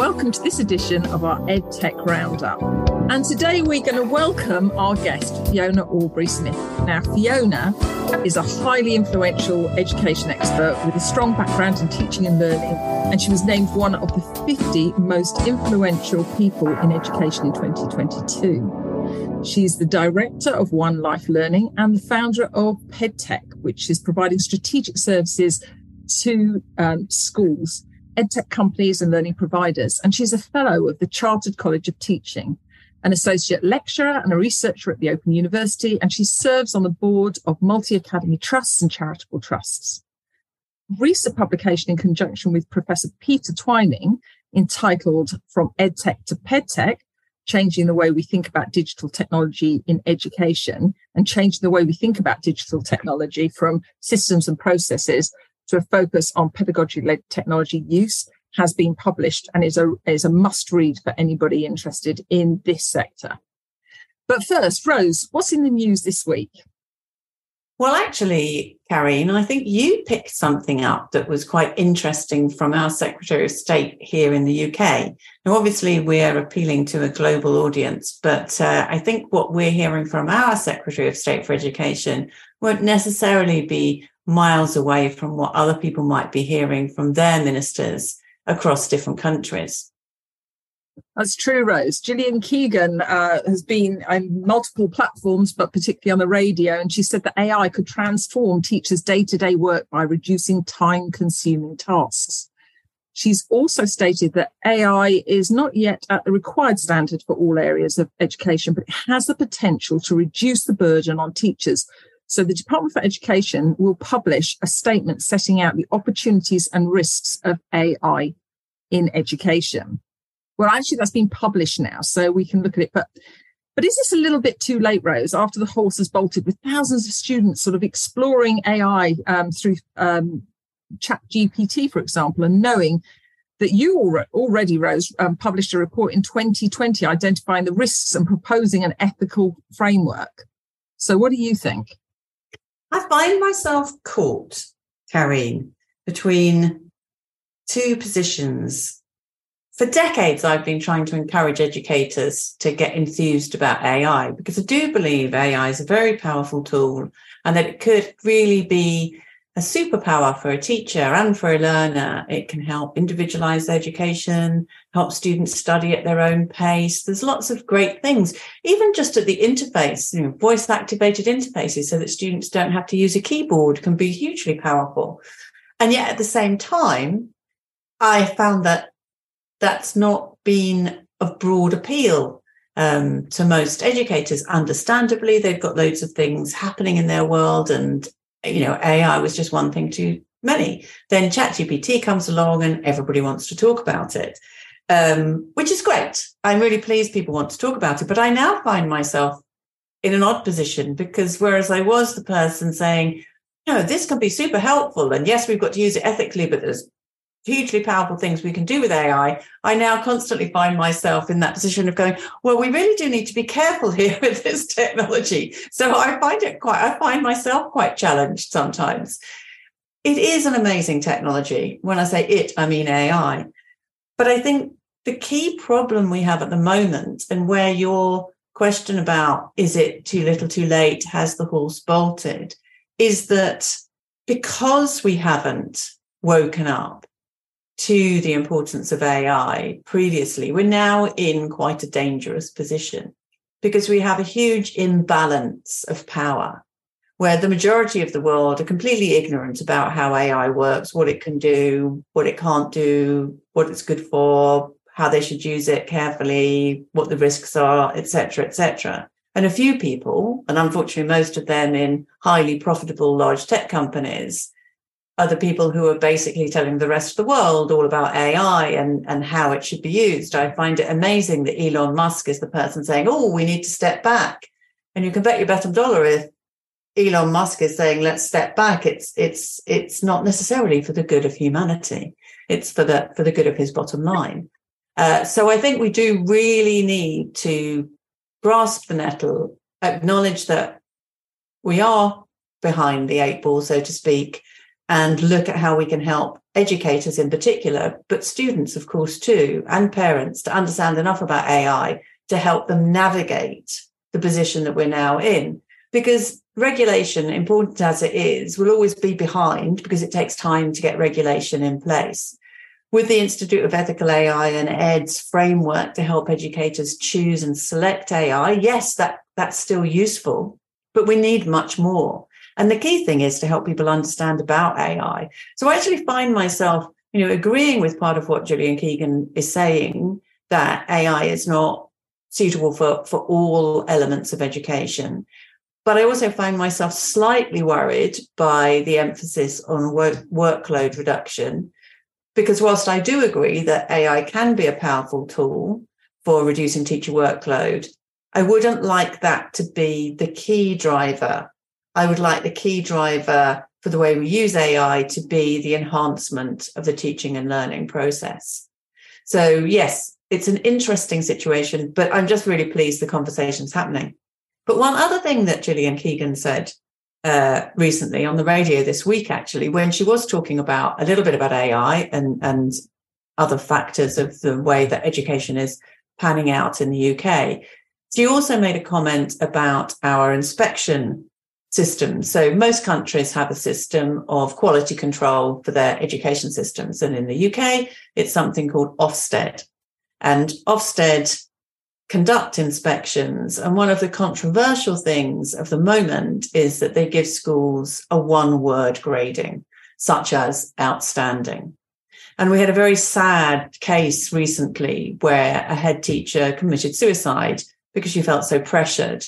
welcome to this edition of our EdTech Roundup. And today we're going to welcome our guest, Fiona Aubrey Smith. Now, Fiona is a highly influential education expert with a strong background in teaching and learning, and she was named one of the 50 most influential people in education in 2022. She's the director of One Life Learning and the founder of PedTech, which is providing strategic services to um, schools edtech companies and learning providers. And she's a fellow of the Chartered College of Teaching, an associate lecturer and a researcher at the Open University. And she serves on the board of multi academy trusts and charitable trusts. Recent publication in conjunction with Professor Peter Twining entitled From EdTech to PedTech changing the way we think about digital technology in education and changing the way we think about digital technology from systems and processes to a focus on pedagogy led technology use has been published and is a, is a must read for anybody interested in this sector. But first, Rose, what's in the news this week? Well, actually, Karine, I think you picked something up that was quite interesting from our Secretary of State here in the UK. Now, obviously, we're appealing to a global audience, but uh, I think what we're hearing from our Secretary of State for Education won't necessarily be miles away from what other people might be hearing from their ministers across different countries. That's true, Rose. Gillian Keegan uh, has been on multiple platforms, but particularly on the radio, and she said that AI could transform teachers' day to day work by reducing time consuming tasks. She's also stated that AI is not yet at the required standard for all areas of education, but it has the potential to reduce the burden on teachers so the Department for Education will publish a statement setting out the opportunities and risks of AI in education. Well, actually, that's been published now, so we can look at it. But but is this a little bit too late, Rose, after the horse has bolted with thousands of students sort of exploring AI um, through um, Chat GPT, for example, and knowing that you already, Rose, um, published a report in 2020 identifying the risks and proposing an ethical framework. So, what do you think? I find myself caught, Karine, between two positions. For decades, I've been trying to encourage educators to get enthused about AI because I do believe AI is a very powerful tool and that it could really be a superpower for a teacher and for a learner. It can help individualize education, help students study at their own pace. There's lots of great things, even just at the interface, you know, voice activated interfaces so that students don't have to use a keyboard can be hugely powerful. And yet at the same time, I found that that's not been of broad appeal um, to most educators. Understandably, they've got loads of things happening in their world and you know, AI was just one thing too many. Then ChatGPT comes along and everybody wants to talk about it, um, which is great. I'm really pleased people want to talk about it. But I now find myself in an odd position because whereas I was the person saying, no, this can be super helpful. And yes, we've got to use it ethically, but there's hugely powerful things we can do with AI, I now constantly find myself in that position of going, well, we really do need to be careful here with this technology. So I find it quite, I find myself quite challenged sometimes. It is an amazing technology. When I say it, I mean AI. But I think the key problem we have at the moment, and where your question about is it too little, too late, has the horse bolted, is that because we haven't woken up to the importance of AI previously, we're now in quite a dangerous position because we have a huge imbalance of power where the majority of the world are completely ignorant about how AI works, what it can do, what it can't do, what it's good for, how they should use it carefully, what the risks are, etc., etc. And a few people, and unfortunately most of them in highly profitable large tech companies, other people who are basically telling the rest of the world all about AI and, and how it should be used. I find it amazing that Elon Musk is the person saying, oh, we need to step back. And you can bet your bottom dollar if Elon Musk is saying, let's step back, it's it's it's not necessarily for the good of humanity. It's for the for the good of his bottom line. Uh, so I think we do really need to grasp the nettle, acknowledge that we are behind the eight ball, so to speak, and look at how we can help educators in particular, but students, of course, too, and parents to understand enough about AI to help them navigate the position that we're now in. Because regulation, important as it is, will always be behind because it takes time to get regulation in place. With the Institute of Ethical AI and ED's framework to help educators choose and select AI, yes, that, that's still useful, but we need much more. And the key thing is to help people understand about AI. So I actually find myself, you know, agreeing with part of what Gillian Keegan is saying that AI is not suitable for, for all elements of education. But I also find myself slightly worried by the emphasis on work, workload reduction, because whilst I do agree that AI can be a powerful tool for reducing teacher workload, I wouldn't like that to be the key driver I would like the key driver for the way we use AI to be the enhancement of the teaching and learning process. So, yes, it's an interesting situation, but I'm just really pleased the conversation's happening. But one other thing that Gillian Keegan said uh, recently on the radio this week, actually, when she was talking about a little bit about AI and, and other factors of the way that education is panning out in the UK, she also made a comment about our inspection system. So most countries have a system of quality control for their education systems. And in the UK, it's something called Ofsted. And Ofsted conduct inspections. And one of the controversial things of the moment is that they give schools a one word grading, such as outstanding. And we had a very sad case recently where a head teacher committed suicide because she felt so pressured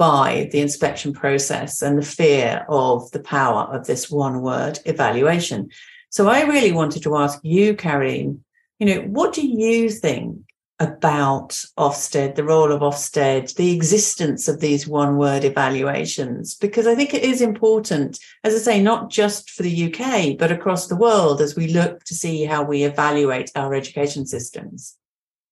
by the inspection process and the fear of the power of this one word evaluation. So I really wanted to ask you, Karine, you know, what do you think about Ofsted, the role of Ofsted, the existence of these one word evaluations? Because I think it is important, as I say, not just for the UK, but across the world as we look to see how we evaluate our education systems.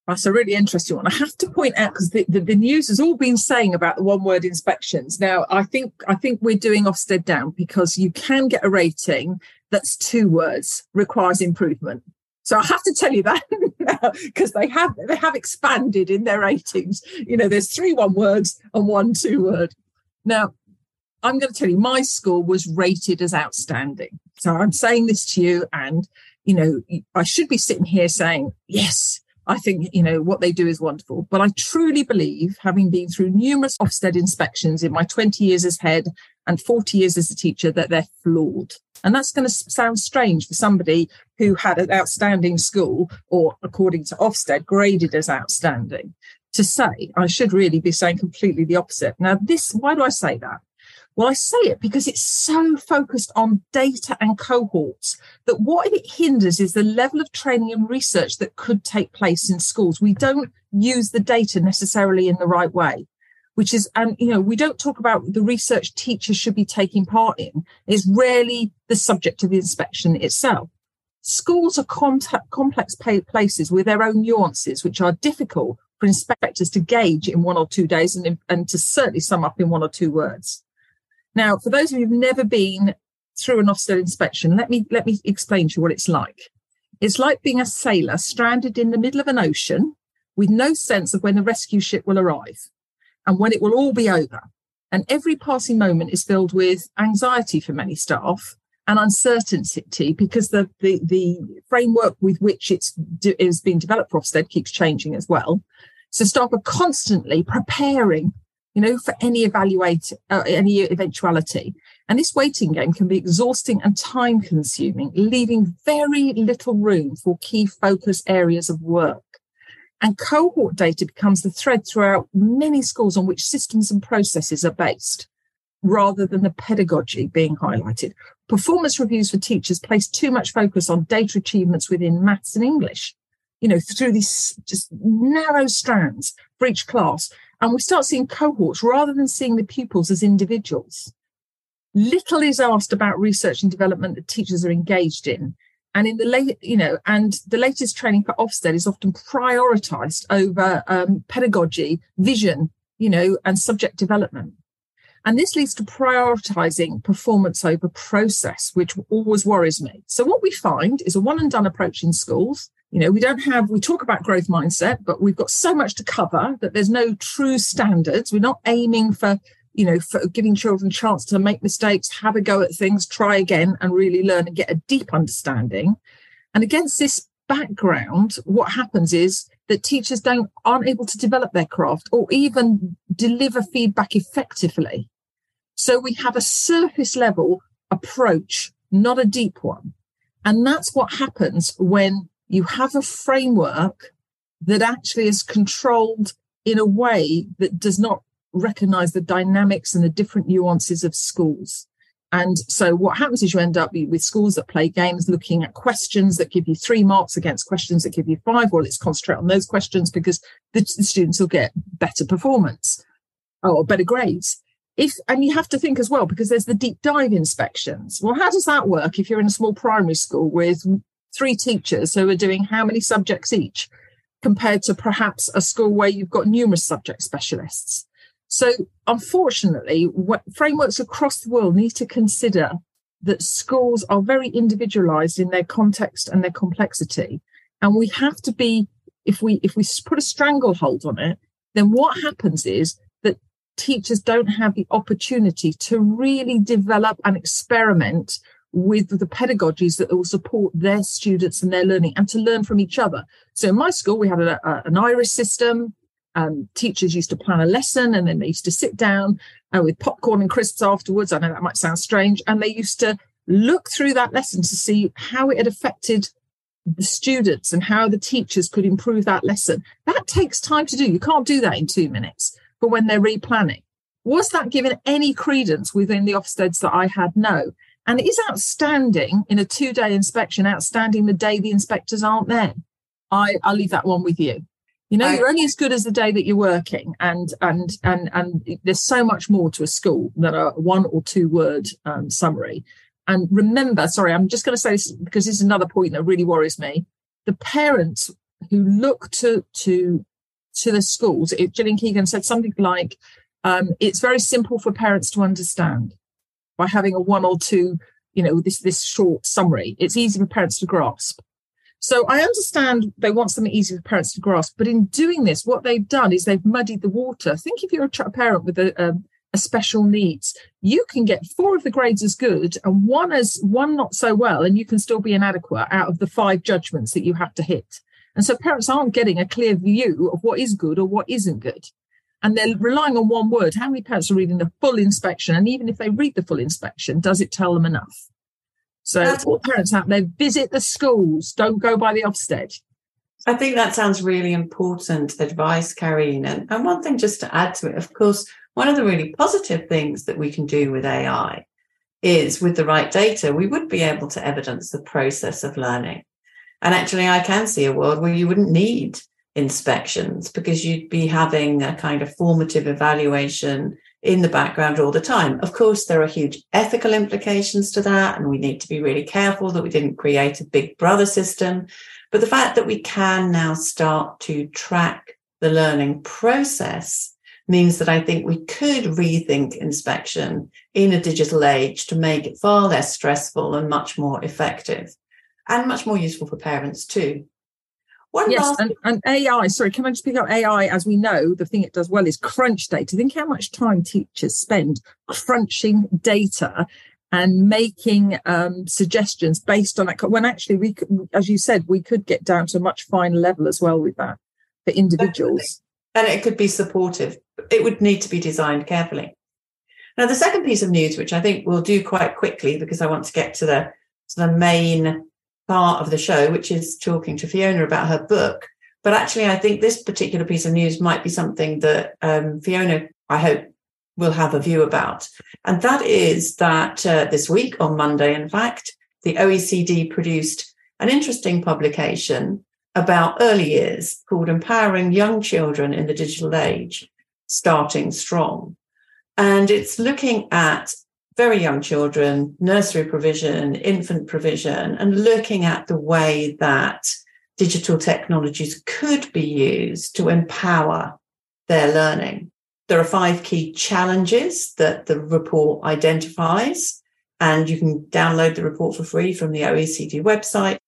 That's a really interesting one. I have to point out because the, the, the, news has all been saying about the one word inspections. Now, I think I think we're doing Ofsted down because you can get a rating that's two words requires improvement. So I have to tell you that because they have they have expanded in their ratings. You know, there's three one words and one two word. Now, I'm going to tell you, my school was rated as outstanding. So I'm saying this to you, and you know, I should be sitting here saying yes I think, you know, what they do is wonderful. But I truly believe, having been through numerous Ofsted inspections in my 20 years as head and 40 years as a teacher, that they're flawed. And that's going to sound strange for somebody who had an outstanding school or, according to Ofsted, graded as outstanding to say. I should really be saying completely the opposite. Now, this, why do I say that? Well, I say it because it's so focused on data and cohorts that what it hinders is the level of training and research that could take place in schools. We don't use the data necessarily in the right way, which is, and you know, we don't talk about the research teachers should be taking part in. It's rarely the subject of the inspection itself. Schools are complex places with their own nuances, which are difficult for inspectors to gauge in one or two days and, and to certainly sum up in one or two words. Now, for those of you who've never been through an Ofsted inspection, let me let me explain to you what it's like. It's like being a sailor stranded in the middle of an ocean with no sense of when the rescue ship will arrive and when it will all be over. And every passing moment is filled with anxiety for many staff and uncertainty because the, the, the framework with which it's is being developed for Ofsted keeps changing as well. So staff are constantly preparing you know, for any evaluate uh, any eventuality. And this waiting game can be exhausting and time consuming, leaving very little room for key focus areas of work. And cohort data becomes the thread throughout many schools on which systems and processes are based, rather than the pedagogy being highlighted. Performance reviews for teachers place too much focus on data achievements within maths and English, you know, through these just narrow strands for each class and we start seeing cohorts rather than seeing the pupils as individuals. Little is asked about research and development that teachers are engaged in. And in the late, you know, and the latest training for Ofsted is often prioritized over um, pedagogy, vision, you know, and subject development. And this leads to prioritizing performance over process, which always worries me. So, what we find is a one and done approach in schools. You know, we don't have, we talk about growth mindset, but we've got so much to cover that there's no true standards. We're not aiming for, you know, for giving children chance to make mistakes, have a go at things, try again, and really learn and get a deep understanding. And against this background, what happens is that teachers don't aren't able to develop their craft or even deliver feedback effectively. So we have a surface level approach, not a deep one. And that's what happens when you have a framework that actually is controlled in a way that does not recognize the dynamics and the different nuances of schools. And so what happens is you end up with schools that play games looking at questions that give you three marks against questions that give you five. Well, let's concentrate on those questions because the, the students will get better performance oh, or better grades. If, and you have to think as well, because there's the deep dive inspections. Well, how does that work if you're in a small primary school with three teachers who are doing how many subjects each compared to perhaps a school where you've got numerous subject specialists? So, unfortunately, frameworks across the world need to consider that schools are very individualized in their context and their complexity. And we have to be, if we if we put a stranglehold on it, then what happens is that teachers don't have the opportunity to really develop and experiment with the pedagogies that will support their students and their learning and to learn from each other. So in my school, we had a, a, an iris system um, teachers used to plan a lesson and then they used to sit down uh, with popcorn and crisps afterwards. I know that might sound strange. And they used to look through that lesson to see how it had affected the students and how the teachers could improve that lesson. That takes time to do. You can't do that in two minutes. But when they're replanning, was that given any credence within the Ofsteds that I had? No. And it is outstanding in a two day inspection, outstanding the day the inspectors aren't there. I, I'll leave that one with you. You know, I, you're only as good as the day that you're working, and and and and there's so much more to a school than a one or two word um, summary. And remember, sorry, I'm just going to say this because this is another point that really worries me. The parents who look to to to the schools, it, Gillian Keegan said something like, um, "It's very simple for parents to understand by having a one or two, you know, this this short summary. It's easy for parents to grasp." So I understand they want something easy for parents to grasp, but in doing this, what they've done is they've muddied the water. Think if you're a parent with a, a, a special needs, you can get four of the grades as good and one as one not so well, and you can still be inadequate out of the five judgments that you have to hit. And so parents aren't getting a clear view of what is good or what isn't good. And they're relying on one word. How many parents are reading the full inspection? And even if they read the full inspection, does it tell them enough? So That's all parents out there, visit the schools. Don't go by the Ofsted. I think that sounds really important advice, Karine. And, and one thing just to add to it, of course, one of the really positive things that we can do with AI is with the right data, we would be able to evidence the process of learning. And actually, I can see a world where you wouldn't need inspections because you'd be having a kind of formative evaluation in the background all the time. Of course, there are huge ethical implications to that, and we need to be really careful that we didn't create a big brother system. But the fact that we can now start to track the learning process means that I think we could rethink inspection in a digital age to make it far less stressful and much more effective and much more useful for parents too. One yes, last... and, and AI, sorry, can I just pick up AI? As we know, the thing it does well is crunch data. Think how much time teachers spend crunching data and making um, suggestions based on that. When actually, we, could, as you said, we could get down to a much finer level as well with that for individuals. Definitely. And it could be supportive. It would need to be designed carefully. Now, the second piece of news, which I think we'll do quite quickly because I want to get to the to the main part of the show, which is talking to Fiona about her book. But actually, I think this particular piece of news might be something that um, Fiona, I hope, will have a view about. And that is that uh, this week, on Monday, in fact, the OECD produced an interesting publication about early years called Empowering Young Children in the Digital Age, Starting Strong. And it's looking at very young children, nursery provision, infant provision, and looking at the way that digital technologies could be used to empower their learning. there are five key challenges that the report identifies, and you can download the report for free from the OECD website.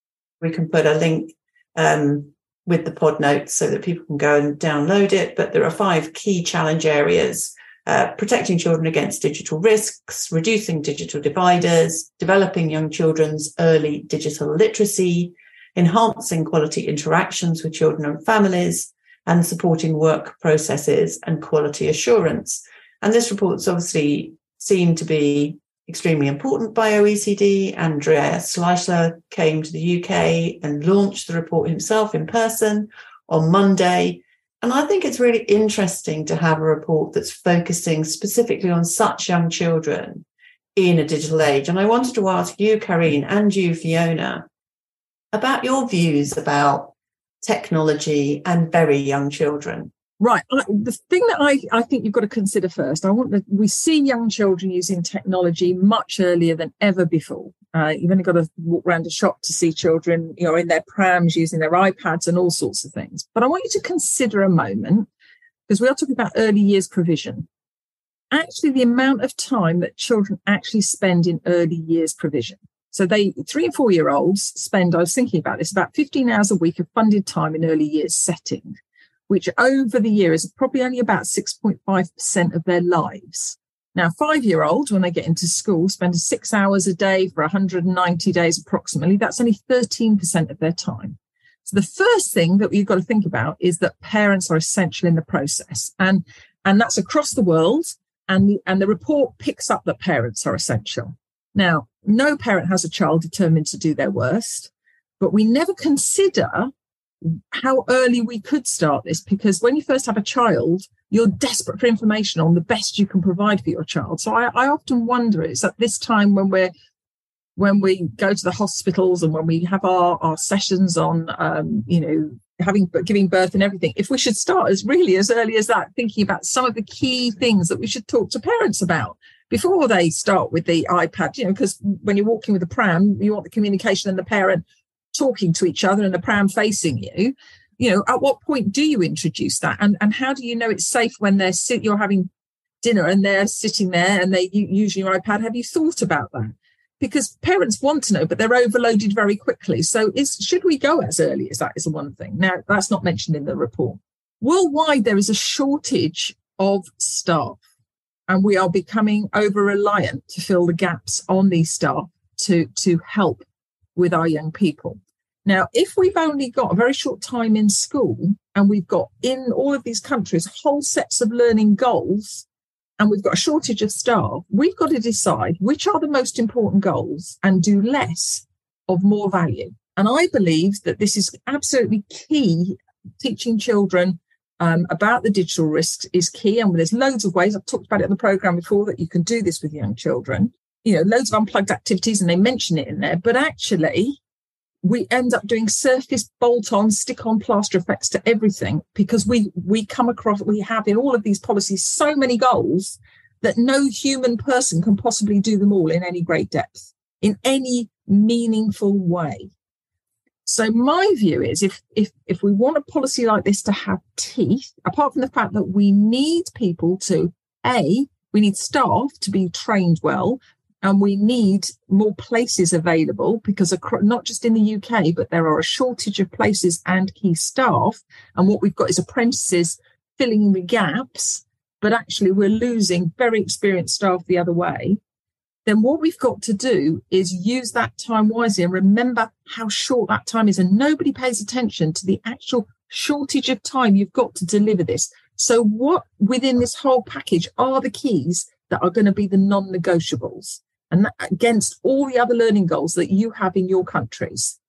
We can put a link um, with the pod notes so that people can go and download it. But there are five key challenge areas uh, protecting children against digital risks, reducing digital dividers, developing young children's early digital literacy, enhancing quality interactions with children and families, and supporting work processes and quality assurance. And this report's obviously seen to be extremely important by OECD. Andreas Schleicher came to the UK and launched the report himself in person on Monday. And I think it's really interesting to have a report that's focusing specifically on such young children in a digital age. And I wanted to ask you, Karine, and you, Fiona, about your views about technology and very young children. Right. The thing that I, I think you've got to consider first, I want that we see young children using technology much earlier than ever before. Uh, you've only got to walk around a shop to see children, you know, in their prams using their iPads and all sorts of things. But I want you to consider a moment because we are talking about early years provision. Actually, the amount of time that children actually spend in early years provision. So they three and four year olds spend, I was thinking about this, about 15 hours a week of funded time in early years setting which over the year is probably only about 6.5% of their lives. Now, five year olds, when they get into school, spend six hours a day for 190 days approximately. That's only 13% of their time. So the first thing that you've got to think about is that parents are essential in the process. And, and that's across the world. And the, and the report picks up that parents are essential. Now, no parent has a child determined to do their worst, but we never consider how early we could start this because when you first have a child, you're desperate for information on the best you can provide for your child. So I, I often wonder it's at this time when we're when we go to the hospitals and when we have our, our sessions on um, you know having giving birth and everything if we should start as really as early as that thinking about some of the key things that we should talk to parents about before they start with the ipad you know because when you're walking with a pram you want the communication and the parent talking to each other and the pram facing you you know at what point do you introduce that? And and how do you know it's safe when they're sit you're having dinner and they're sitting there and they using your ipad? Have you thought about that? Because parents want to know but they're overloaded very quickly. So is should we go as early as that is the one thing? Now that's not mentioned in the report. Worldwide there is a shortage of staff and we are becoming over reliant to fill the gaps on these staff to to help with our young people. Now, if we've only got a very short time in school and we've got in all of these countries whole sets of learning goals and we've got a shortage of staff, we've got to decide which are the most important goals and do less of more value. And I believe that this is absolutely key. Teaching children um, about the digital risks is key. And there's loads of ways, I've talked about it in the program before, that you can do this with young children you know, loads of unplugged activities and they mention it in there, but actually we end up doing surface bolt on, stick on plaster effects to everything because we, we come across, we have in all of these policies so many goals that no human person can possibly do them all in any great depth, in any meaningful way. So my view is if if if we want a policy like this to have teeth, apart from the fact that we need people to a we need staff to be trained well and we need more places available because not just in the UK, but there are a shortage of places and key staff. And what we've got is apprentices filling the gaps, but actually we're losing very experienced staff the other way. Then what we've got to do is use that time wisely and remember how short that time is. And nobody pays attention to the actual shortage of time you've got to deliver this. So what within this whole package are the keys that are going to be the non-negotiables? And against all the other learning goals that you have in your countries.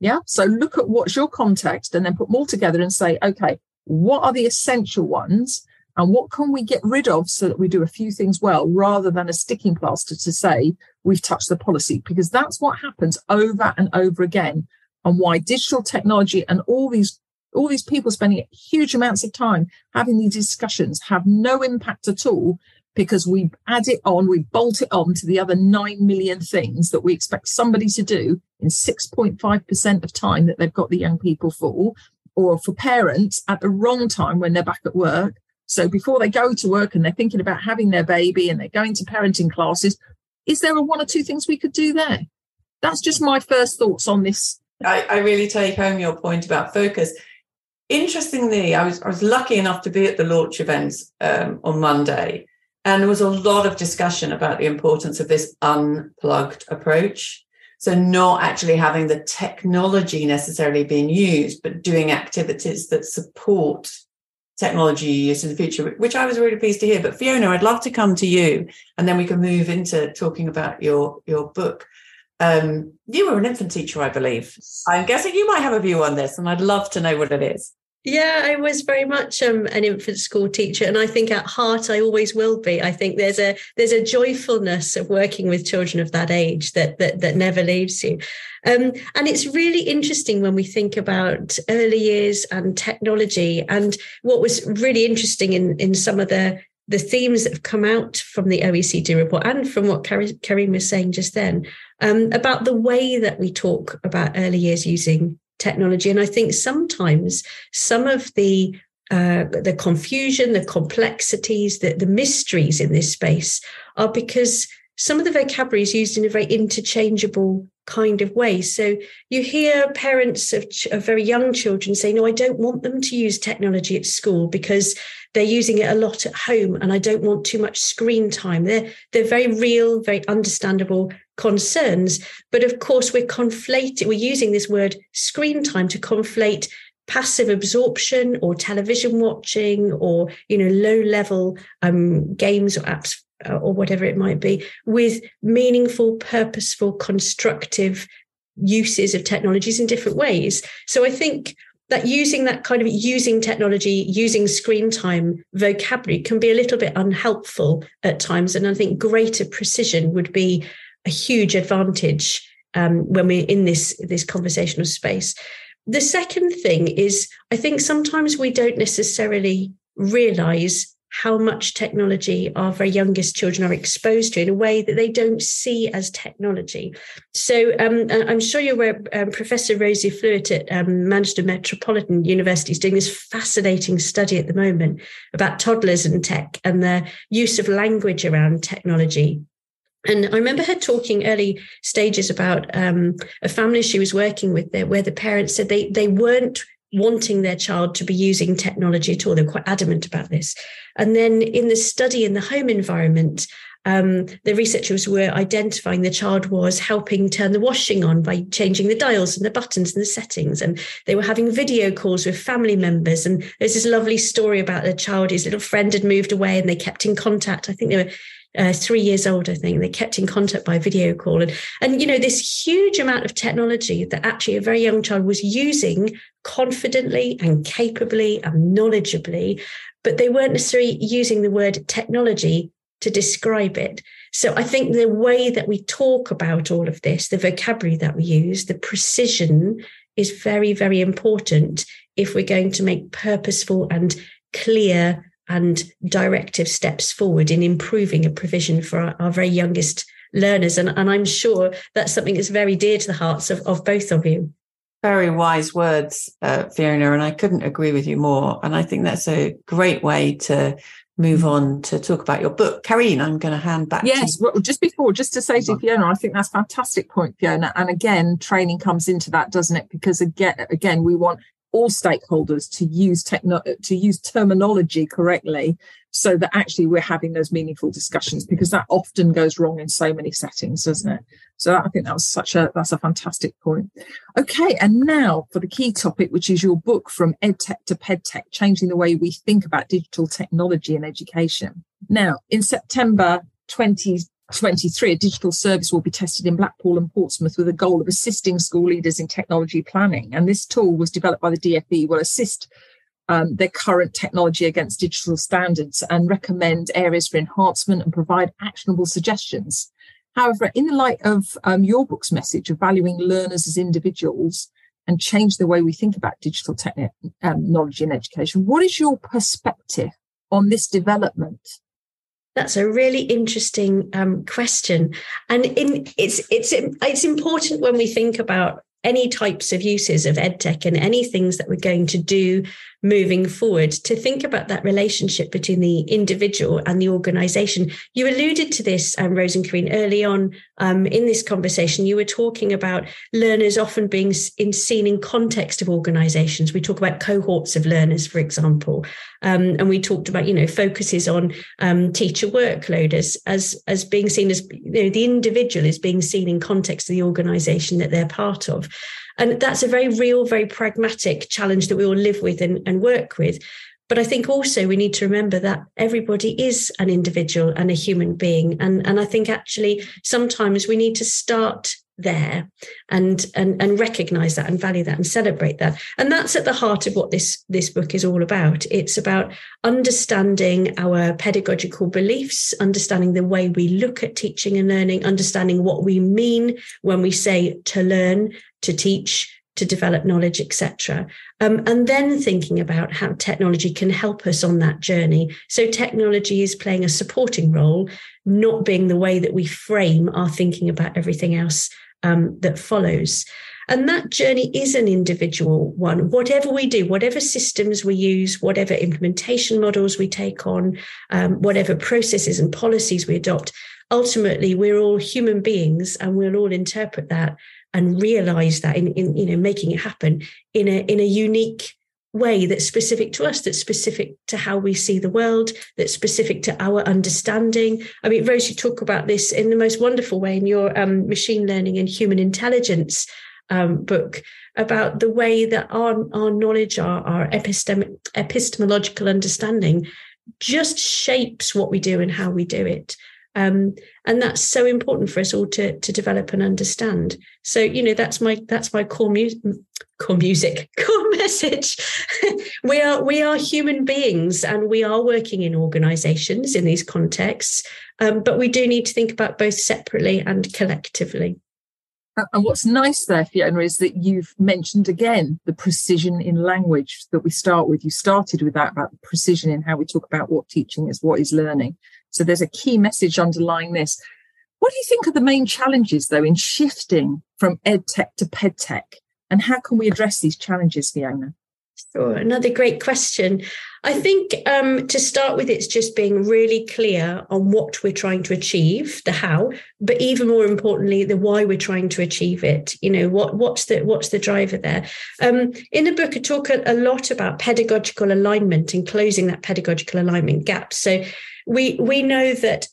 Yeah. So look at what's your context and then put them all together and say, okay, what are the essential ones and what can we get rid of so that we do a few things well rather than a sticking plaster to say we've touched the policy? Because that's what happens over and over again and why digital technology and all these all these people spending huge amounts of time having these discussions have no impact at all because we add it on, we bolt it on to the other 9 million things that we expect somebody to do in 6.5% of time that they've got the young people for, or for parents at the wrong time when they're back at work, So before they go to work and they're thinking about having their baby and they're going to parenting classes, is there a one or two things we could do there? That's just my first thoughts on this. I, I really take home your point about focus. Interestingly, I was I was lucky enough to be at the launch events um, on Monday, and there was a lot of discussion about the importance of this unplugged approach. So, not actually having the technology necessarily being used, but doing activities that support technology use in the future, which I was really pleased to hear. But Fiona, I'd love to come to you, and then we can move into talking about your your book. Um, you were an infant teacher, I believe. I'm guessing you might have a view on this, and I'd love to know what it is. Yeah, I was very much um, an infant school teacher, and I think at heart I always will be. I think there's a there's a joyfulness of working with children of that age that that, that never leaves you, um, and it's really interesting when we think about early years and technology. And what was really interesting in in some of the the themes that have come out from the OECD report and from what Karine was saying just then um, about the way that we talk about early years using technology. And I think sometimes some of the uh, the confusion, the complexities, the, the mysteries in this space are because some of the vocabulary is used in a very interchangeable kind of way. So you hear parents of, ch- of, very young children say, No, I don't want them to use technology at school because they're using it a lot at home and I don't want too much screen time. They're, they're very real, very understandable concerns. But of course, we're conflating, we're using this word screen time to conflate passive absorption or television watching or you know low level um, games or apps uh, or whatever it might be with meaningful purposeful constructive uses of technologies in different ways so i think that using that kind of using technology, using screen time vocabulary can be a little bit unhelpful at times. And I think greater precision would be a huge advantage um, when we're in this this conversational space. The second thing is, I think sometimes we don't necessarily realize how much technology our very youngest children are exposed to in a way that they don't see as technology. So um, I'm sure you're aware, um, Professor Rosie Flewitt at um, Manchester Metropolitan University is doing this fascinating study at the moment about toddlers and tech and the use of language around technology and I remember her talking early stages about um, a family she was working with there, where the parents said they they weren't wanting their child to be using technology at all. They're quite adamant about this. And then in the study in the home environment, um, the researchers were identifying the child was helping turn the washing on by changing the dials and the buttons and the settings. And they were having video calls with family members. And there's this lovely story about a child, his little friend had moved away and they kept in contact. I think they were uh, three years old, I think. They kept in contact by video call. And, and, you know, this huge amount of technology that actually a very young child was using confidently and capably and knowledgeably, but they weren't necessarily using the word technology to describe it. So I think the way that we talk about all of this, the vocabulary that we use, the precision is very, very important if we're going to make purposeful and clear and directive steps forward in improving a provision for our, our very youngest learners. And, and, I'm sure that's something that's very dear to the hearts of, of both of you. Very wise words, uh, Fiona, and I couldn't agree with you more. And I think that's a great way to move on to talk about your book. Karine, I'm going to hand back. Yes, well, just before, just to say to Fiona, I think that's fantastic point, Fiona. And again, training comes into that, doesn't it? Because again, again, we want all stakeholders to use techno to use terminology correctly so that actually we're having those meaningful discussions because that often goes wrong in so many settings doesn't it? So i think that was such a that's a fantastic point. Okay and now for the key topic which is your book from edtech to pedtech changing the way we think about digital technology in education. Now in september 20 23, a digital service will be tested in Blackpool and Portsmouth with a goal of assisting school leaders in technology planning. And this tool was developed by the DFE, will assist um, their current technology against digital standards and recommend areas for enhancement and provide actionable suggestions. However, in the light of um, your book's message of valuing learners as individuals and change the way we think about digital technology um, in education, what is your perspective on this development that's a really interesting um, question, and in, it's it's it's important when we think about any types of uses of edtech and any things that we're going to do moving forward to think about that relationship between the individual and the organization. You alluded to this, um, Rose and Karine, early on um, in this conversation. You were talking about learners often being in, seen in context of organizations. We talk about cohorts of learners, for example. Um, and we talked about, you know, focuses on um, teacher workload as, as, as being seen as, you know, the individual is being seen in context of the organization that they're part of. And that's a very real, very pragmatic challenge that we all live with and, and work with. But I think also we need to remember that everybody is an individual and a human being. And, and I think actually sometimes we need to start there and and and recognize that and value that and celebrate that and that's at the heart of what this this book is all about it's about understanding our pedagogical beliefs understanding the way we look at teaching and learning understanding what we mean when we say to learn to teach to develop knowledge etc um, and then thinking about how technology can help us on that journey so technology is playing a supporting role not being the way that we frame our thinking about everything else um, that follows. And that journey is an individual one. Whatever we do, whatever systems we use, whatever implementation models we take on, um, whatever processes and policies we adopt, ultimately we're all human beings and we'll all interpret that and realize that in, in you know making it happen in a in a unique way that's specific to us, that's specific to how we see the world, that's specific to our understanding. I mean, Rose, you talk about this in the most wonderful way in your um, machine learning and human intelligence um, book about the way that our, our knowledge, our, our epistem- epistemological understanding just shapes what we do and how we do it. Um, and that's so important for us all to to develop and understand. So you know that's my that's my core music, core music, core message. we are we are human beings, and we are working in organisations in these contexts. Um, but we do need to think about both separately and collectively. And what's nice there, Fiona, is that you've mentioned again the precision in language that we start with. You started with that about precision in how we talk about what teaching is, what is learning. So there's a key message underlying this. What do you think are the main challenges, though, in shifting from ed tech to ped tech? And how can we address these challenges, Fiona? Sure, another great question. I think um, to start with, it's just being really clear on what we're trying to achieve, the how, but even more importantly, the why we're trying to achieve it. You know, what what's the what's the driver there? Um, in the book, I talk a, a lot about pedagogical alignment and closing that pedagogical alignment gap. So we we know that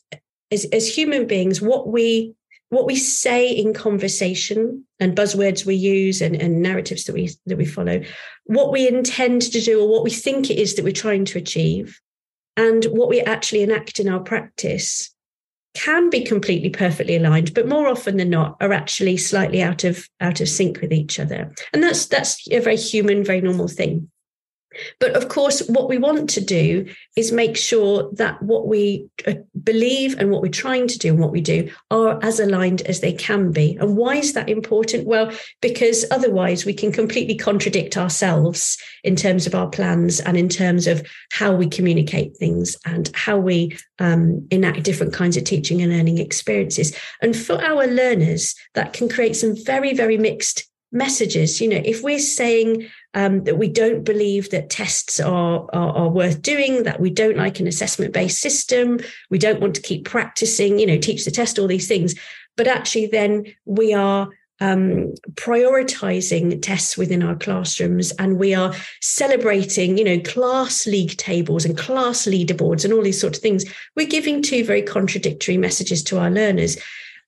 as, as human beings, what we what we say in conversation and buzzwords we use and, and narratives that we that we follow, what we intend to do or what we think it is that we're trying to achieve, and what we actually enact in our practice can be completely perfectly aligned but more often than not are actually slightly out of out of sync with each other. And that's that's a very human very normal thing but of course, what we want to do is make sure that what we uh, believe and what we're trying to do and what we do are as aligned as they can be. And why is that important? Well, because otherwise we can completely contradict ourselves in terms of our plans and in terms of how we communicate things and how we um, enact different kinds of teaching and learning experiences. And for our learners, that can create some very, very mixed messages. You know, if we're saying um, that we don't believe that tests are, are, are worth doing, that we don't like an assessment based system, we don't want to keep practicing, you know, teach the test, all these things. But actually, then we are um, prioritizing tests within our classrooms and we are celebrating you know class league tables and class leaderboards and all these sort of things we're giving two very contradictory messages to our learners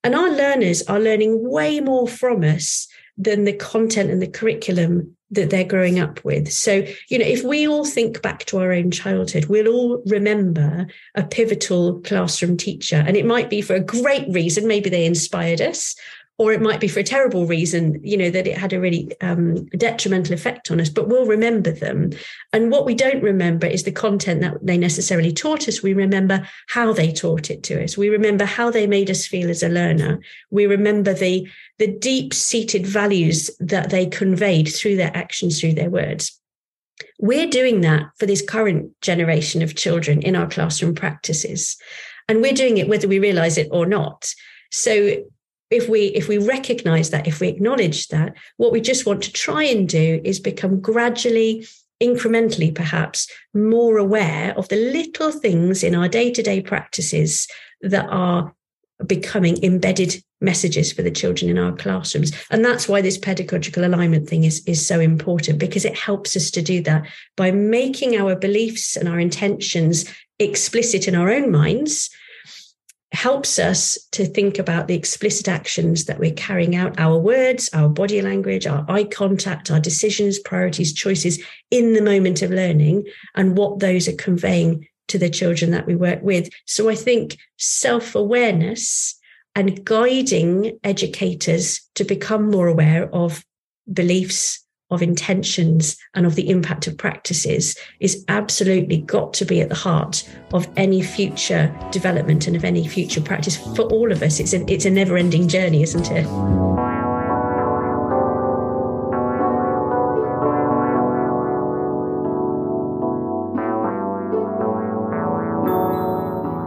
and our learners are learning way more from us than the content and the curriculum that they're growing up with. So, you know, if we all think back to our own childhood, we'll all remember a pivotal classroom teacher. And it might be for a great reason. Maybe they inspired us, or it might be for a terrible reason, you know, that it had a really um, detrimental effect on us, but we'll remember them. And what we don't remember is the content that they necessarily taught us. We remember how they taught it to us. We remember how they made us feel as a learner. We remember the, the deep seated values that they conveyed through their actions, through their words. We're doing that for this current generation of children in our classroom practices. And we're doing it whether we realize it or not. So if we if we recognize that if we acknowledge that what we just want to try and do is become gradually incrementally perhaps more aware of the little things in our day-to-day practices that are becoming embedded messages for the children in our classrooms. And that's why this pedagogical alignment thing is is so important because it helps us to do that by making our beliefs and our intentions explicit in our own minds helps us to think about the explicit actions that we're carrying out our words our body language our eye contact our decisions priorities choices in the moment of learning and what those are conveying to the children that we work with. So i think self-awareness and guiding educators to become more aware of beliefs of intentions and of the impact of practices is absolutely got to be at the heart of any future development and of any future practice for all of us. It's a, it's a never ending journey, isn't it?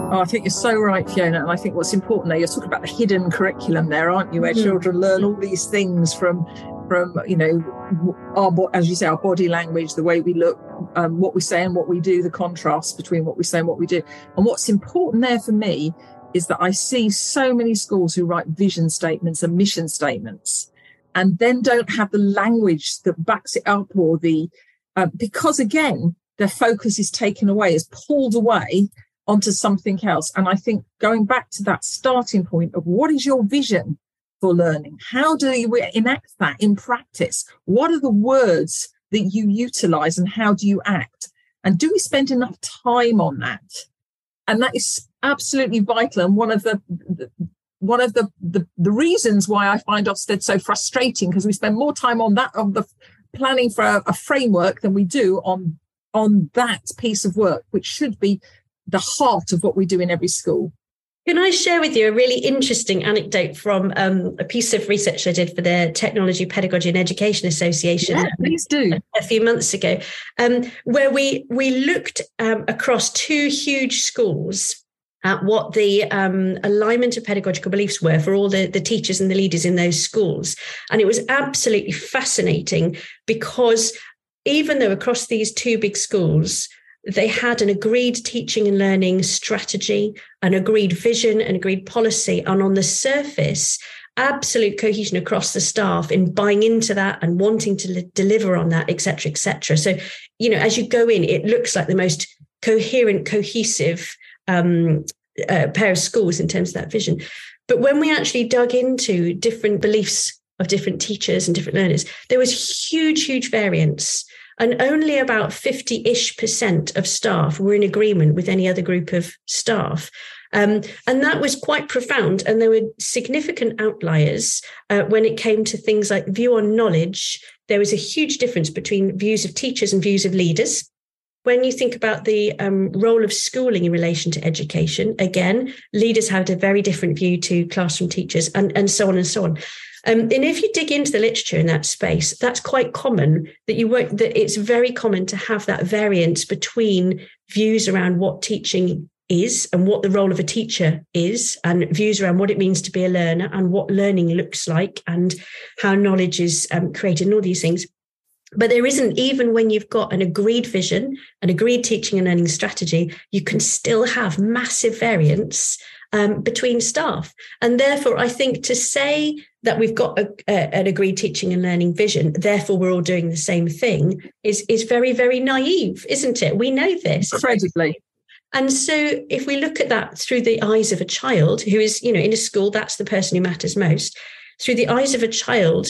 Oh, I think you're so right, Fiona. And I think what's important there, you're talking about the hidden curriculum there, aren't you? Where mm-hmm. children learn all these things from from you know our as you say our body language the way we look um, what we say and what we do the contrast between what we say and what we do. And what's important there for me is that i see so many schools who write vision statements and mission statements and then don't have the language that backs it up or the uh, because again their focus is taken away is pulled away onto something else. And i think going back to that starting point of what is your vision for learning? How do you enact that in practice? What are the words that you utilize and how do you act? And do we spend enough time on that? And that is absolutely vital. And one of the, the one of the, the, the reasons why I find Ofsted so frustrating because we spend more time on that of the planning for a, a framework than we do on on that piece of work, which should be the heart of what we do in every school. Can I share with you a really interesting anecdote from um, a piece of research I did for the Technology, Pedagogy and Education Association? Yeah, please do. A, few months ago, um, where we we looked um, across two huge schools at what the um, alignment of pedagogical beliefs were for all the, the teachers and the leaders in those schools. And it was absolutely fascinating because even though across these two big schools, they had an agreed teaching and learning strategy, an agreed vision, an agreed policy. And on the surface, absolute cohesion across the staff in buying into that and wanting to li- deliver on that, et cetera, et cetera. So, you know, as you go in, it looks like the most coherent, cohesive um, uh, pair of schools in terms of that vision. But when we actually dug into different beliefs of different teachers and different learners, there was huge, huge variance and only about 50 ish percent of staff were in agreement with any other group of staff. Um, and that was quite profound. And there were significant outliers uh, when it came to things like view on knowledge. There was a huge difference between views of teachers and views of leaders. When you think about the um, role of schooling in relation to education, again, leaders had a very different view to classroom teachers, and, and so on and so on. Um, and if you dig into the literature in that space, that's quite common that you work, that it's very common to have that variance between views around what teaching is and what the role of a teacher is and views around what it means to be a learner and what learning looks like and how knowledge is um, created and all these things. But there isn't even when you've got an agreed vision an agreed teaching and learning strategy you can still have massive variance um, between staff. And therefore i think to say that we've got a, a, an agreed teaching and learning vision, therefore we're all doing the same thing, is is very very naive, isn't it? We know this incredibly. And so, if we look at that through the eyes of a child who is, you know, in a school, that's the person who matters most. Through the eyes of a child,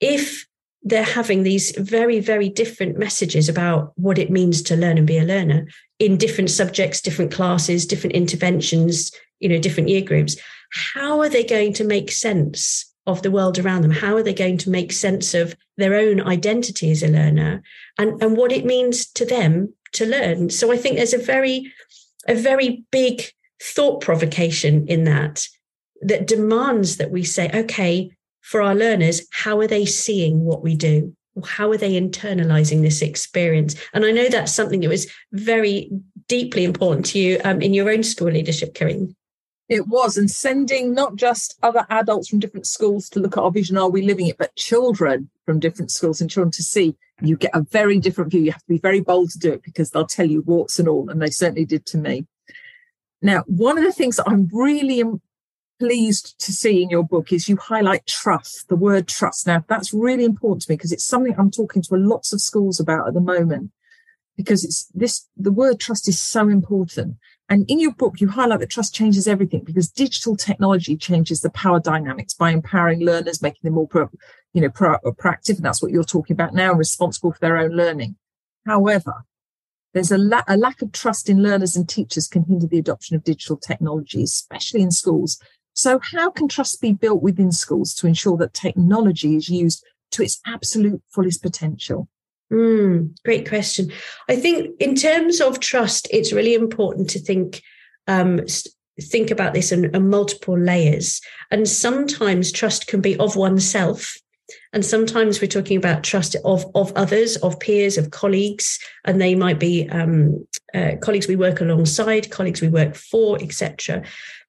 if they're having these very, very different messages about what it means to learn and be a learner in different subjects, different classes, different interventions, you know, different year groups, how are they going to make sense of the world around them? How are they going to make sense of their own identity as a learner and, and what it means to them to learn? So I think there's a very, a very big thought provocation in that that demands that we say, okay, for our learners, how are they seeing what we do? How are they internalizing this experience? And I know that's something that was very deeply important to you um, in your own school leadership, Karine. It was, and sending not just other adults from different schools to look at our vision, are we living it, but children from different schools and children to see. You get a very different view. You have to be very bold to do it because they'll tell you warts and all, and they certainly did to me. Now, one of the things that I'm really pleased to see in your book is you highlight trust, the word trust. Now, that's really important to me because it's something I'm talking to lots of schools about at the moment because it's this the word trust is so important and in your book, you highlight that trust changes everything because digital technology changes the power dynamics by empowering learners, making them more, pro, you know, pro, proactive. And that's what you're talking about now, responsible for their own learning. However, there's a, la- a lack of trust in learners and teachers can hinder the adoption of digital technology, especially in schools. So how can trust be built within schools to ensure that technology is used to its absolute fullest potential? Mm, great question. I think in terms of trust, it's really important to think um, think about this in, in multiple layers. And sometimes trust can be of oneself, and sometimes we're talking about trust of of others, of peers, of colleagues, and they might be um, uh, colleagues we work alongside, colleagues we work for, etc.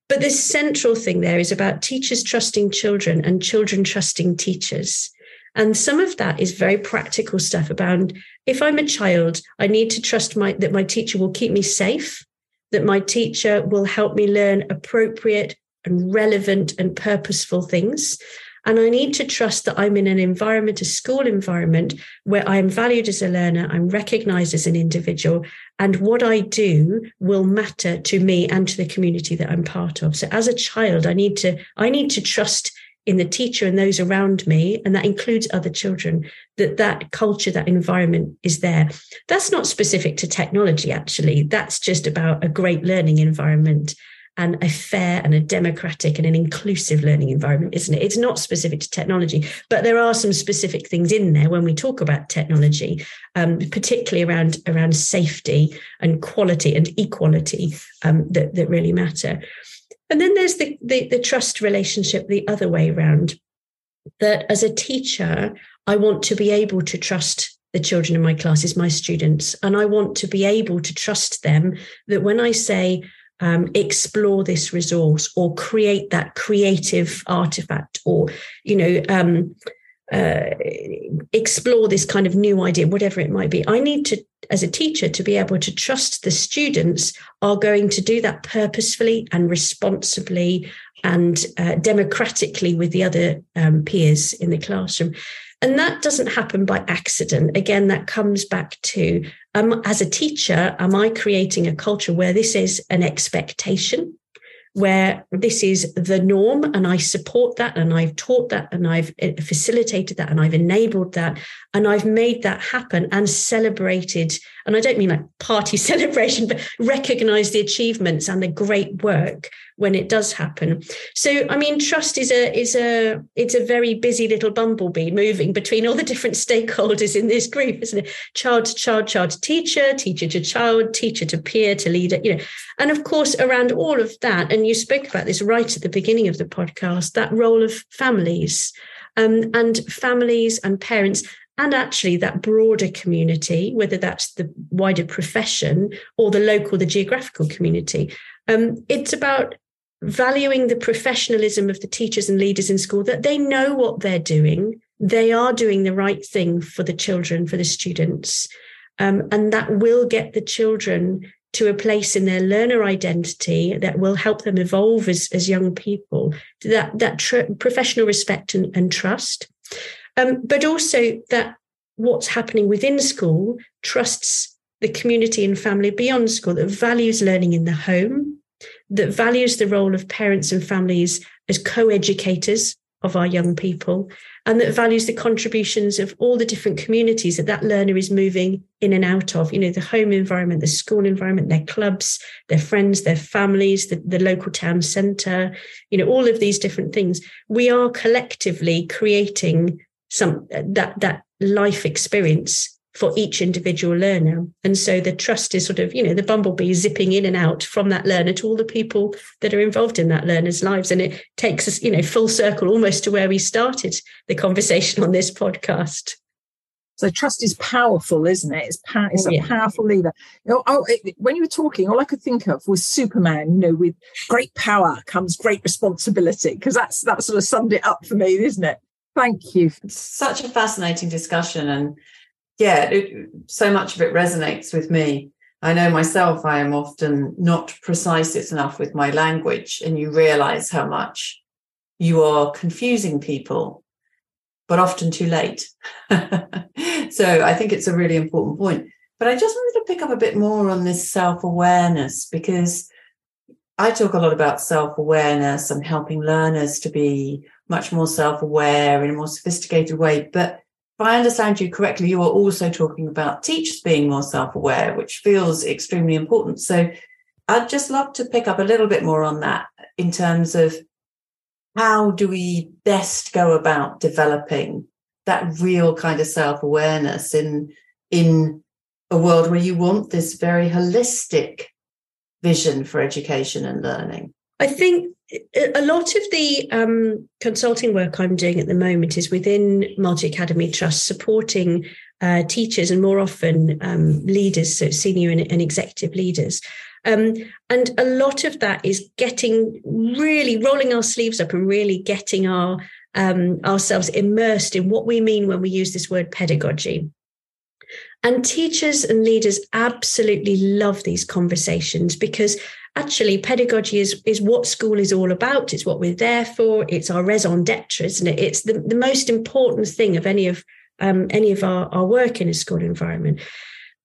But the central thing there is about teachers trusting children and children trusting teachers. And some of that is very practical stuff about if I'm a child, I need to trust my that my teacher will keep me safe, that my teacher will help me learn appropriate and relevant and purposeful things. And I need to trust that I'm in an environment, a school environment, where I'm valued as a learner, I'm recognized as an individual, and what I do will matter to me and to the community that I'm part of. So as a child, I need to, I need to trust in the teacher and those around me and that includes other children that that culture that environment is there. That's not specific to technology actually. That's just about a great learning environment and a fair and a democratic and an inclusive learning environment isn't it? It's not specific to technology but there are some specific things in there when we talk about technology um, particularly around around safety and quality and equality um, that, that really matter and then there's the, the, the trust relationship the other way around. That as a teacher, I want to be able to trust the children in my classes, my students, and I want to be able to trust them that when I say, um, explore this resource or create that creative artifact or you know um, uh, explore this kind of new idea, whatever it might be. I need to, as a teacher, to be able to trust the students are going to do that purposefully and responsibly and uh, democratically with the other um, peers in the classroom. And that doesn't happen by accident. Again, that comes back to um, as a teacher, am I creating a culture where this is an expectation? Where this is the norm and I support that and I've taught that and I've eh, facilitated that and I've enabled that and I've made that happen and celebrated. And I don't mean like party celebration, but recognize the achievements and the great work when it does happen. So, I mean, trust is a is a it's a very busy little bumblebee moving between all the different stakeholders in this group, isn't it? Child to child, child to teacher, teacher to child, teacher to peer to leader, you know, and of course around all of that. And you spoke about this right at the beginning of the podcast, that role of families. Um, and families and parents and actually that broader community, whether that's the wider profession or the local, the geographical community. Um, it's about valuing the professionalism of the teachers and leaders in school that they know what they're doing they are doing the right thing for the children for the students um, and that will get the children to a place in their learner identity that will help them evolve as, as young people that that tr- professional respect and, and trust um, but also that what's happening within school trusts the community and family beyond school that values learning in the home that values the role of parents and families as co-educators of our young people and that values the contributions of all the different communities that that learner is moving in and out of you know the home environment the school environment their clubs their friends their families the, the local town centre you know all of these different things. We are collectively creating some uh, that that life experience for each individual learner. And so the trust is sort of, you know, the bumblebee zipping in and out from that learner to all the people that are involved in that learner's lives. And it takes us, you know, full circle almost to where we started the conversation on this podcast. So trust is powerful, isn't it? It's, pa- oh, it's oh, a yeah. powerful lever. You know, oh, it, when you were talking, all I could think of was Superman. You know, with great power comes great responsibility, because that's that sort of summed it up for me, isn't it? Thank you. Such a fascinating discussion, and yeah, it, so much of it resonates with me. I know myself, I am often not precise enough with my language, and you realize how much you are confusing people, but often too late. so I think it's a really important point. But I just wanted to pick up a bit more on this self awareness because I talk a lot about self awareness and helping learners to be much more self aware in a more sophisticated way. But if I understand you correctly, you are also talking about teachers being more self aware, which feels extremely important. So I'd just love to pick up a little bit more on that in terms of how do we best go about developing that real kind of self awareness in, in a world where you want this very holistic vision for education and learning? I think a lot of the um, consulting work I'm doing at the moment is within Multi Academy Trust, supporting uh, teachers and more often um, leaders, so senior and, and executive leaders. Um, and a lot of that is getting really rolling our sleeves up and really getting our um, ourselves immersed in what we mean when we use this word pedagogy. And teachers and leaders absolutely love these conversations because actually pedagogy is, is what school is all about. It's what we're there for. It's our raison d'etre, isn't it? It's the, the most important thing of any of um, any of our, our work in a school environment.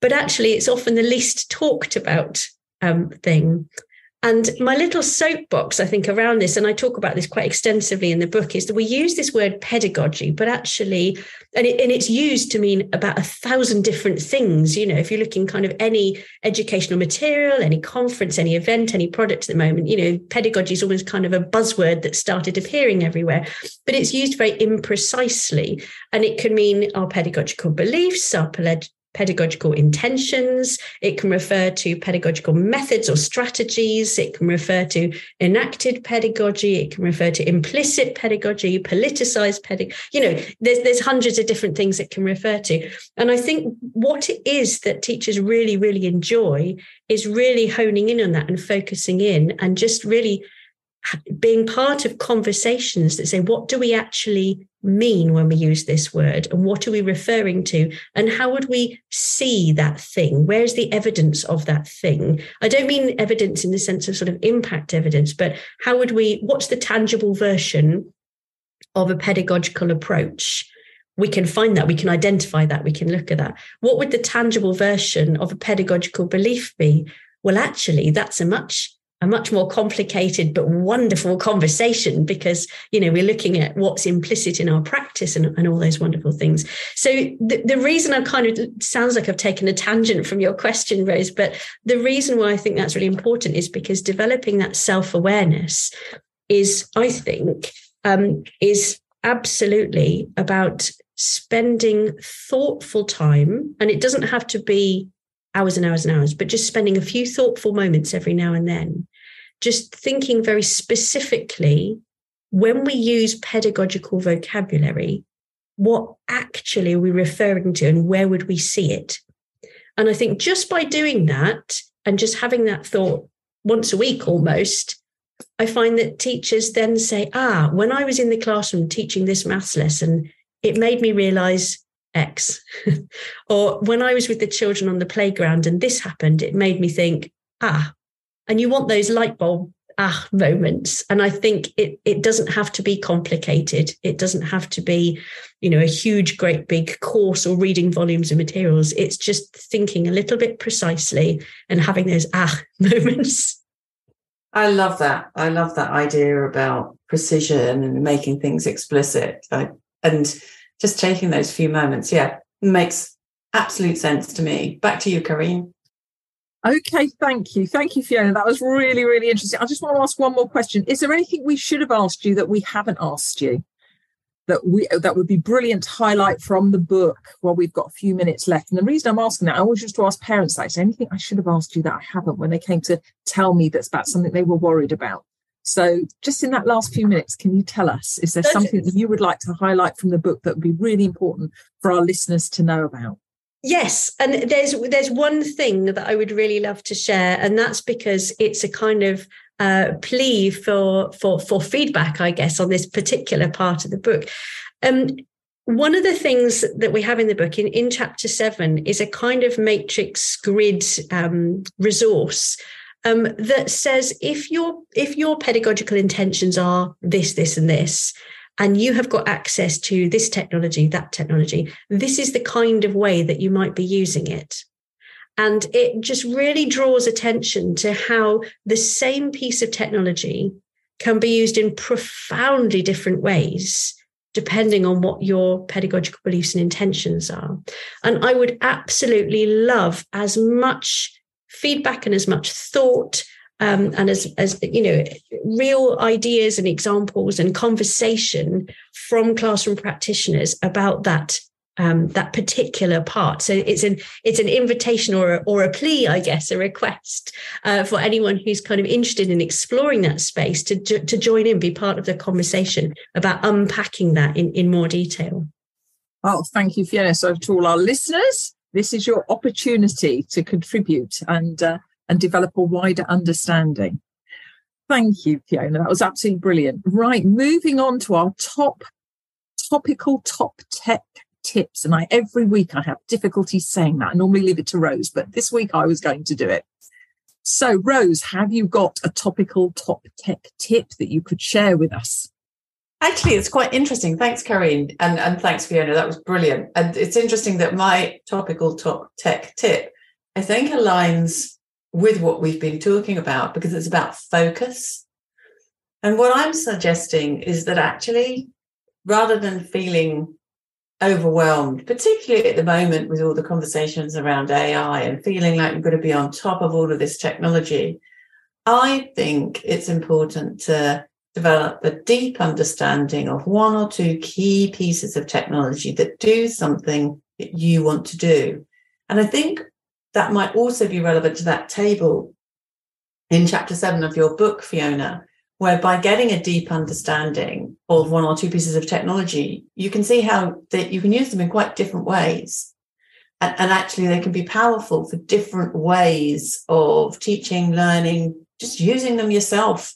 But actually, it's often the least talked about um, thing. And my little soapbox, I think, around this, and I talk about this quite extensively in the book, is that we use this word pedagogy, but actually, and, it, and it's used to mean about a thousand different things. You know, if you're looking kind of any educational material, any conference, any event, any product at the moment, you know, pedagogy is almost kind of a buzzword that started appearing everywhere, but it's used very imprecisely. And it can mean our pedagogical beliefs, our pedagogical intentions. It can refer to pedagogical methods or strategies. It can refer to enacted pedagogy. It can refer to implicit pedagogy, politicized pedagogy. You know, there's, there's hundreds of different things it can refer to. And I think what it is that teachers really, really enjoy is really honing in on that and focusing in and just really being part of conversations that say, what do we actually mean when we use this word? And what are we referring to? And how would we see that thing? Where's the evidence of that thing? I don't mean evidence in the sense of sort of impact evidence, but how would we, what's the tangible version of a pedagogical approach? we can find that, we can identify that, we can look at that. What would the tangible version of a pedagogical belief be? Well, actually, that's a much a much more complicated but wonderful conversation because you know we're looking at what's implicit in our practice and, and all those wonderful things. So the, the reason i kind of sounds like i've taken a tangent from your question rose but the reason why i think that's really important is because developing that self-awareness is i think um, is absolutely about spending thoughtful time and it doesn't have to be hours and hours and hours, but just spending a few thoughtful moments every now and then, just thinking very specifically when we use pedagogical vocabulary, what actually are we referring to and where would we see it? And I think just by doing that and just having that thought once a week almost, I find that teachers then say, ah, when I was in the classroom teaching this maths lesson, it made me realize X. or when I was with the children on the playground and this happened, it made me think, ah, and you want those light bulb ah moments. And I think it it doesn't have to be complicated. It doesn't have to be, you know, a huge, great big course or reading volumes of materials. It's just thinking a little bit precisely and having those ah moments. I love that. I love that idea about precision and making things explicit. I, and just taking those few moments, yeah, makes absolute sense to me. Back to you, Karine. Okay, thank you. Thank you, Fiona. That was really, really interesting. I just want to ask one more question. Is there anything we should have asked you that we haven't asked you? That we that would be brilliant to highlight from the book while we've got a few minutes left. And the reason I'm asking that, I always just to ask parents like, anything I should have asked you that I haven't when they came to tell me that's about something they were worried about. So, just in that last few minutes, can you tell us, is there something that you would like to highlight from the book that would be really important for our listeners to know about? Yes, and there's there's one thing that I would really love to share, and that's because it's a kind of uh, plea for for for feedback, I guess, on this particular part of the book. Um, one of the things that we have in the book in, in chapter seven is a kind of matrix grid um, resource um, that says if your if your pedagogical intentions are this, this, and this, and you have got access to this technology, that technology, this is the kind of way that you might be using it. And it just really draws attention to how the same piece of technology can be used in profoundly different ways depending on what your pedagogical beliefs and intentions are. And I would absolutely love as much feedback and as much thought um, and as as you know real ideas and examples and conversation from classroom practitioners about that um, that particular part. So it's an it's an invitation or a, or a plea, I guess, a request uh, for anyone who's kind of interested in exploring that space to to join in, be part of the conversation about unpacking that in in more detail. Well, thank you, Fiona. So to all our listeners, this is your opportunity to contribute and uh, and develop a wider understanding. Thank you, Fiona. That was absolutely brilliant. Right, moving on to our top topical top tech tips. And I every week I have difficulty saying that. I normally leave it to Rose, but this week I was going to do it. So, Rose, have you got a topical top tech tip that you could share with us? Actually, it's quite interesting. Thanks, Karine. And, and thanks, Fiona. That was brilliant. And it's interesting that my topical top tech tip, I think, aligns with what we've been talking about because it's about focus. And what I'm suggesting is that actually, rather than feeling overwhelmed, particularly at the moment with all the conversations around AI and feeling like you've got to be on top of all of this technology, I think it's important to develop a deep understanding of one or two key pieces of technology that do something that you want to do. And I think that might also be relevant to that table in chapter seven of your book, Fiona, where by getting a deep understanding of one or two pieces of technology, you can see how that you can use them in quite different ways. And, and, actually they can be powerful for different ways of teaching, learning, just using them yourself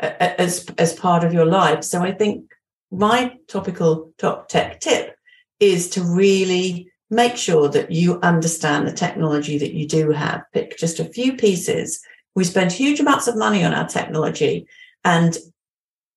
as, as part of your life. So I think my topical top tech tip is to really make sure that you understand the technology that you do have. Pick just a few pieces. We spend huge amounts of money on our technology and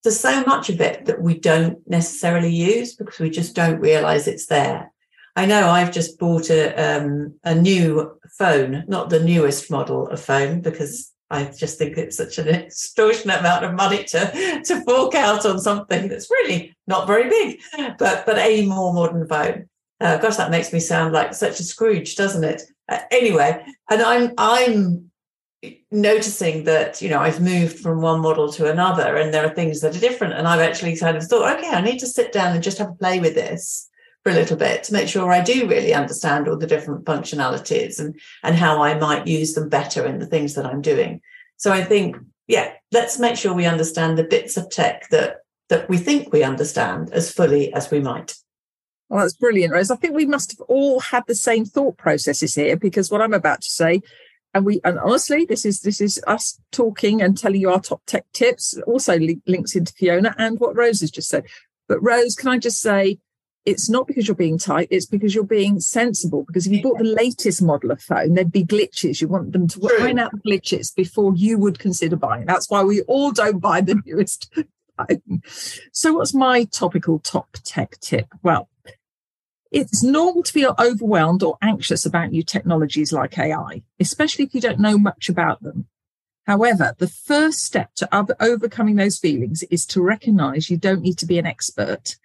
there's so much of it that we don't necessarily use because we just don't realize it's there. I know I've just bought a um, a new phone, not the newest model of phone, because I just think it's such an extortionate amount of money to to fork out on something that's really not very big, but but a more modern phone. Uh, gosh, that makes me sound like such a Scrooge, doesn't it? Uh, anyway, and I'm I'm noticing that you know I've moved from one model to another, and there are things that are different. And I've actually kind of thought, okay, I need to sit down and just have a play with this for a little bit to make sure I do really understand all the different functionalities and and how I might use them better in the things that I'm doing. So I think, yeah, let's make sure we understand the bits of tech that that we think we understand as fully as we might. Well, that's brilliant, Rose. I think we must have all had the same thought processes here because what I'm about to say and we and honestly this is this is us talking and telling you our top tech tips also li- links into fiona and what rose has just said but rose can i just say it's not because you're being tight it's because you're being sensible because if you bought the latest model of phone there'd be glitches. You want them to True. find out the glitches before you would consider buying. That's why we all don't buy the newest phone. So what's my topical top tech tip? Well it's normal to feel overwhelmed or anxious about new technologies like AI, especially if you don't know much about them. However, the first step to overcoming those feelings is to recognize you don't need to be an expert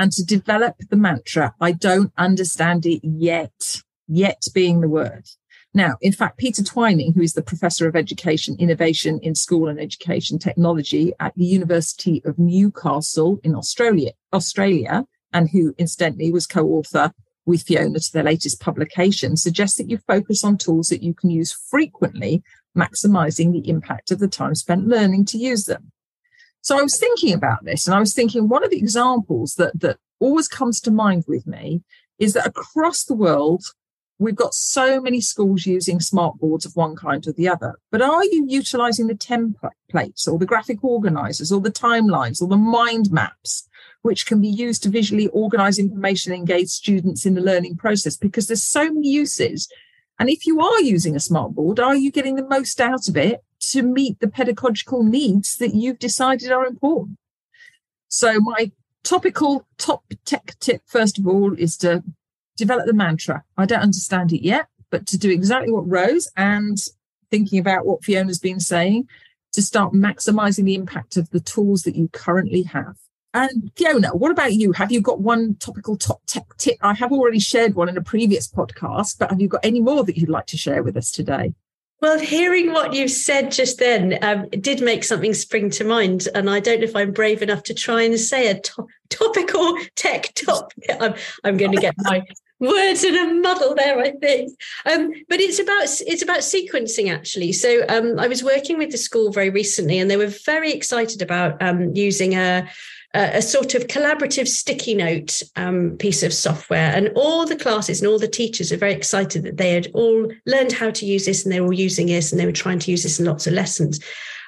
and to develop the mantra, I don't understand it yet, yet being the word. Now, in fact, Peter Twining, who is the professor of education innovation in school and education technology at the University of Newcastle in Australia, Australia and who incidentally was co-author with Fiona to their latest publication, suggests that you focus on tools that you can use frequently, maximizing the impact of the time spent learning to use them. So I was thinking about this and I was thinking one of the examples that, that always comes to mind with me is that across the world, we've got so many schools using smart boards of one kind or the other. But are you utilizing the templates or the graphic organizers or the timelines or the mind maps, which can be used to visually organize information and engage students in the learning process? Because there's so many uses. And if you are using a smart board, are you getting the most out of it to meet the pedagogical needs that you've decided are important? So my topical top tech tip, first of all, is to develop the mantra. I don't understand it yet, but to do exactly what Rose and thinking about what Fiona's been saying, to start maximizing the impact of the tools that you currently have. And Fiona, what about you? Have you got one topical top tech tip? I have already shared one in a previous podcast, but have you got any more that you'd like to share with us today? Well, hearing what you said just then um, did make something spring to mind, and I don't know if I'm brave enough to try and say a to- topical tech top. I'm, I'm going to get my words in a muddle there, I think. Um, but it's about it's about sequencing actually. So um, I was working with the school very recently, and they were very excited about um, using a a sort of collaborative sticky note um, piece of software. And all the classes and all the teachers are very excited that they had all learned how to use this and they were all using this and they were trying to use this in lots of lessons.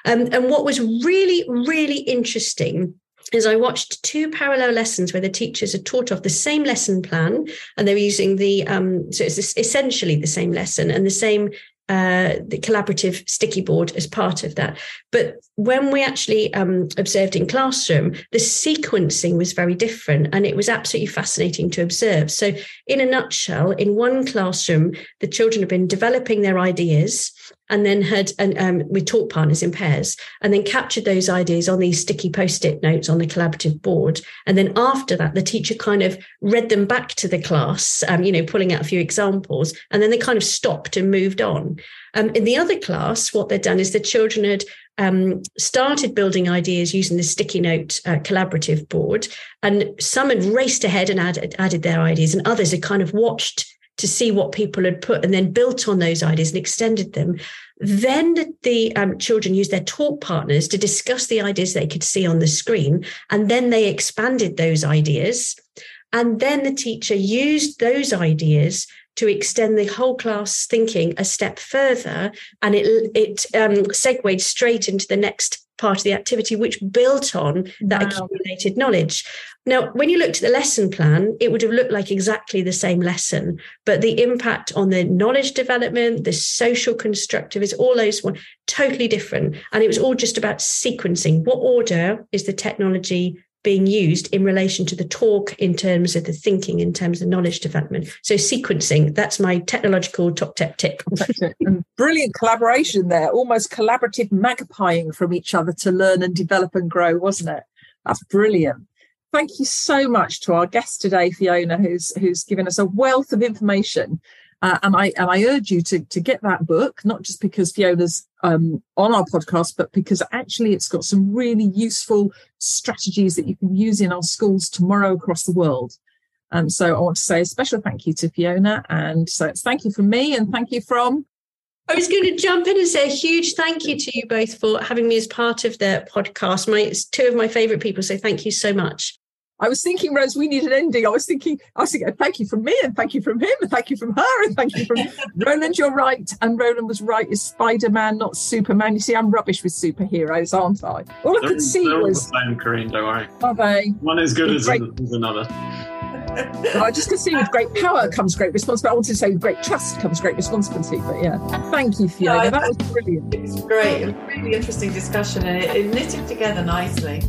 Um, and what was really, really interesting is I watched two parallel lessons where the teachers had taught off the same lesson plan and they were using the um, so it's essentially the same lesson and the same uh, the collaborative sticky board as part of that. But when we actually um, observed in classroom, the sequencing was very different and it was absolutely fascinating to observe. So, in a nutshell, in one classroom, the children have been developing their ideas and then had and um, talk partners in pairs and then captured those ideas on these sticky post-it notes on the collaborative board and then after that the teacher kind of read them back to the class um, you know pulling out a few examples and then they kind of stopped and moved on um, in the other class what they'd done is the children had um, started building ideas using the sticky note uh, collaborative board and some had raced ahead and added, added their ideas and others had kind of watched to see what people had put and then built on those ideas and extended them. Then the um, children used their talk partners to discuss the ideas they could see on the screen. And then they expanded those ideas. And then the teacher used those ideas to extend the whole class thinking a step further. And it, it um, segued straight into the next part of the activity, which built on that wow. accumulated knowledge. Now, when you looked at the lesson plan, it would have looked like exactly the same lesson, but the impact on the knowledge development, the social constructivism, all those one totally different. And it was all just about sequencing. What order is the technology being used in relation to the talk in terms of the thinking, in terms of knowledge development. So sequencing, that's my technological top tip tip. brilliant collaboration there, almost collaborative magpieing from each other to learn and develop and grow, wasn't it? That's brilliant thank you so much to our guest today, Fiona, who's who's given us a wealth of information. Uh, and I and I urge you to to get that book, not just because Fiona's um, on our podcast, but because actually it's got some really useful strategies that you can use in our schools tomorrow across the world. And so I want to say a special thank you to Fiona. And so it's thank you from me and thank you from I was going to jump in and say a huge thank you to you both for having me as part of the podcast. My it's two of my favorite people, so thank you so much. I was thinking, Rose, we need an ending. I was thinking, I was thinking, thank you from me, and thank you from him, and thank you from her, and thank you from Roland. You're right, and Roland was right. Is Spider Man not Superman? You see, I'm rubbish with superheroes, aren't I? All I could see was the same, Karine. Don't worry. Are they? One is good as, as another. I just could see with great power comes great responsibility. I wanted to say with great trust comes great responsibility, but yeah. Thank you, Fiona. No, that was brilliant. It was great. It was a really interesting discussion and it, it knitted together nicely.